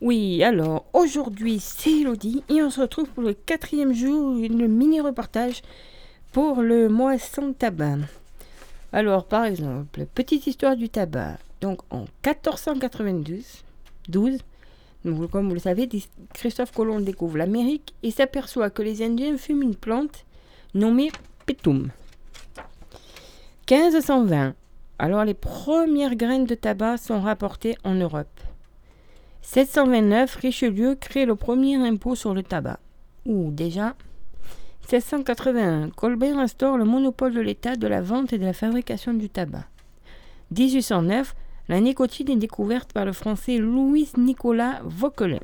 Oui, alors aujourd'hui c'est Elodie et on se retrouve pour le quatrième jour, une mini-reportage pour le mois sans tabac. Alors par exemple, petite histoire du tabac. Donc en 1492, 12, comme vous le savez, Christophe Colomb découvre l'Amérique et s'aperçoit que les Indiens fument une plante nommée Petum. 1520, alors les premières graines de tabac sont rapportées en Europe. 729, Richelieu crée le premier impôt sur le tabac. Ou déjà. 1681, Colbert instaure le monopole de l'État de la vente et de la fabrication du tabac. 1809, la nicotine est découverte par le français Louis-Nicolas Vauquelin.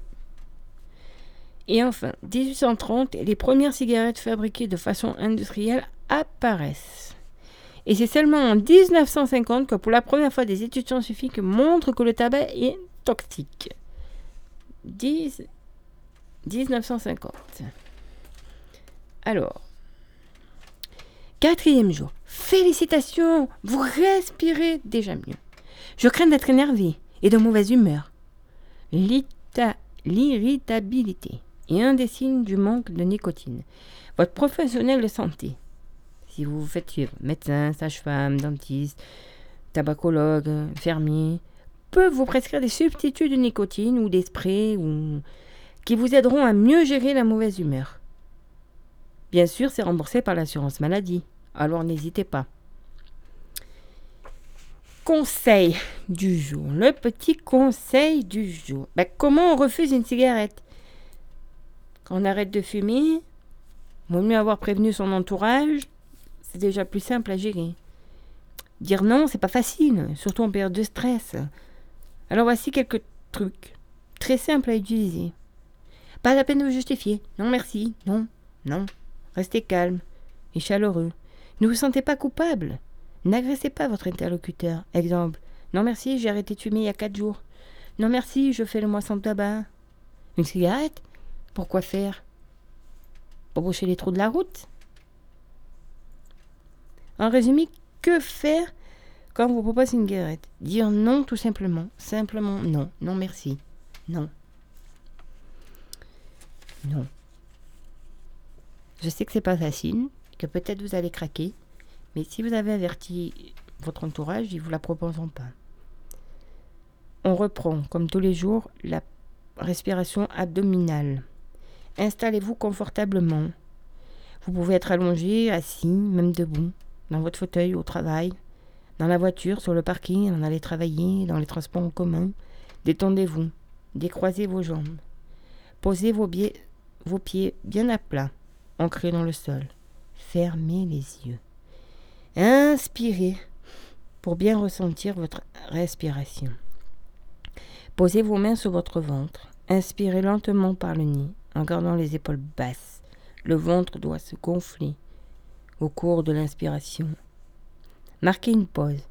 Et enfin, 1830, les premières cigarettes fabriquées de façon industrielle apparaissent. Et c'est seulement en 1950 que pour la première fois des études scientifiques montrent que le tabac est toxique. 10, 1950. Alors, quatrième jour. Félicitations, vous respirez déjà mieux. Je crains d'être énervé et de mauvaise humeur. L'irritabilité est un des signes du manque de nicotine. Votre professionnel de santé, si vous vous faites suivre, médecin, sage-femme, dentiste, tabacologue, fermier, vous prescrire des substituts de nicotine ou des sprays ou... qui vous aideront à mieux gérer la mauvaise humeur. Bien sûr, c'est remboursé par l'assurance maladie, alors n'hésitez pas. Conseil du jour, le petit conseil du jour. Ben, comment on refuse une cigarette? Quand on arrête de fumer, vaut mieux avoir prévenu son entourage, c'est déjà plus simple à gérer. Dire non, c'est pas facile, surtout en période de stress. Alors voici quelques trucs très simples à utiliser. Pas la peine de vous justifier. Non merci. Non. Non. Restez calme et chaleureux. Ne vous sentez pas coupable. N'agressez pas votre interlocuteur. Exemple. Non merci, j'ai arrêté de fumer il y a quatre jours. Non merci, je fais le mois sans tabac. Une cigarette? Pourquoi faire? Pour boucher les trous de la route? En résumé, que faire quand vous propose une cigarette, dire non tout simplement. Simplement non. Non merci. Non. Non. Je sais que c'est pas facile, que peut-être vous allez craquer, mais si vous avez averti votre entourage, ils vous la proposeront pas. On reprend, comme tous les jours, la respiration abdominale. Installez-vous confortablement. Vous pouvez être allongé, assis, même debout, dans votre fauteuil au travail, dans la voiture, sur le parking, en allez travailler, dans les transports en commun. Détendez-vous. Décroisez vos jambes. Posez vos, vos pieds bien à plat, ancrés dans le sol. Fermez les yeux. Inspirez pour bien ressentir votre respiration. Posez vos mains sur votre ventre. Inspirez lentement par le nez en gardant les épaules basses. Le ventre doit se gonfler au cours de l'inspiration Marquez une pause.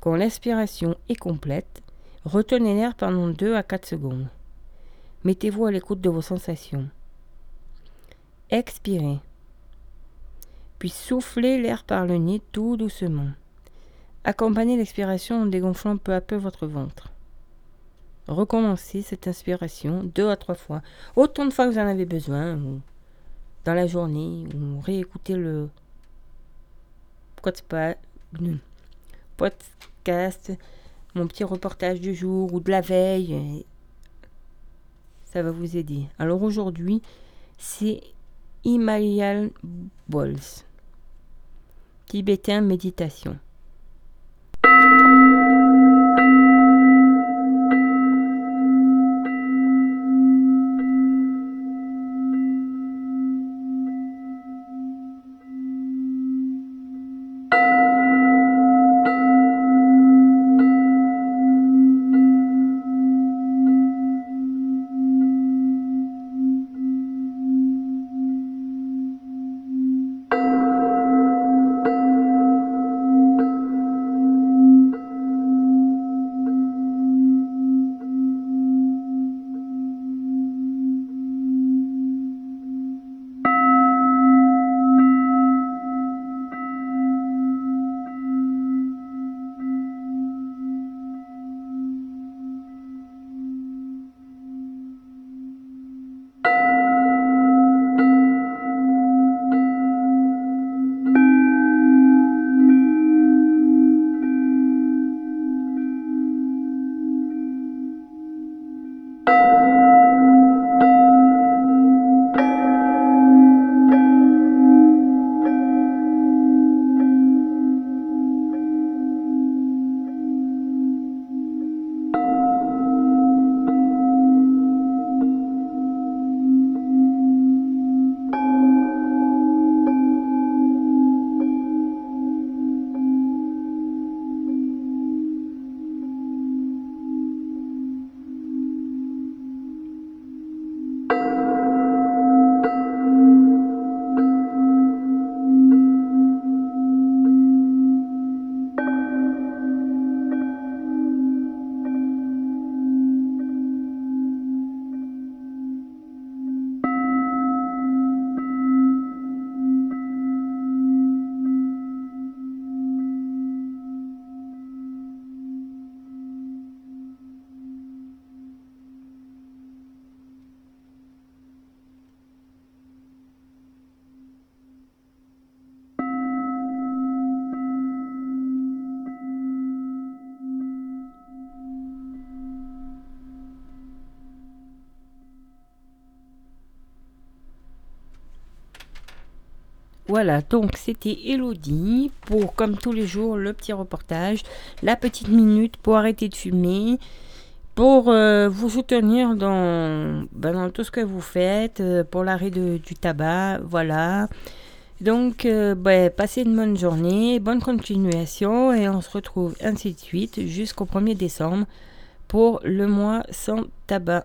Quand l'inspiration est complète, retenez l'air pendant 2 à 4 secondes. Mettez-vous à l'écoute de vos sensations. Expirez. Puis soufflez l'air par le nez tout doucement. Accompagnez l'expiration en dégonflant peu à peu votre ventre. Recommencez cette inspiration deux à trois fois, autant de fois que vous en avez besoin, dans la journée, ou réécoutez le pas podcast, mon petit reportage du jour ou de la veille. Ça va vous aider. Alors aujourd'hui, c'est Himalayan Balls. Tibétain méditation. Voilà, donc c'était Elodie pour, comme tous les jours, le petit reportage, la petite minute pour arrêter de fumer, pour euh, vous soutenir dans, ben, dans tout ce que vous faites, euh, pour l'arrêt du tabac, voilà. Donc, euh, ben, passez une bonne journée, bonne continuation et on se retrouve ainsi de suite jusqu'au 1er décembre pour le mois sans tabac.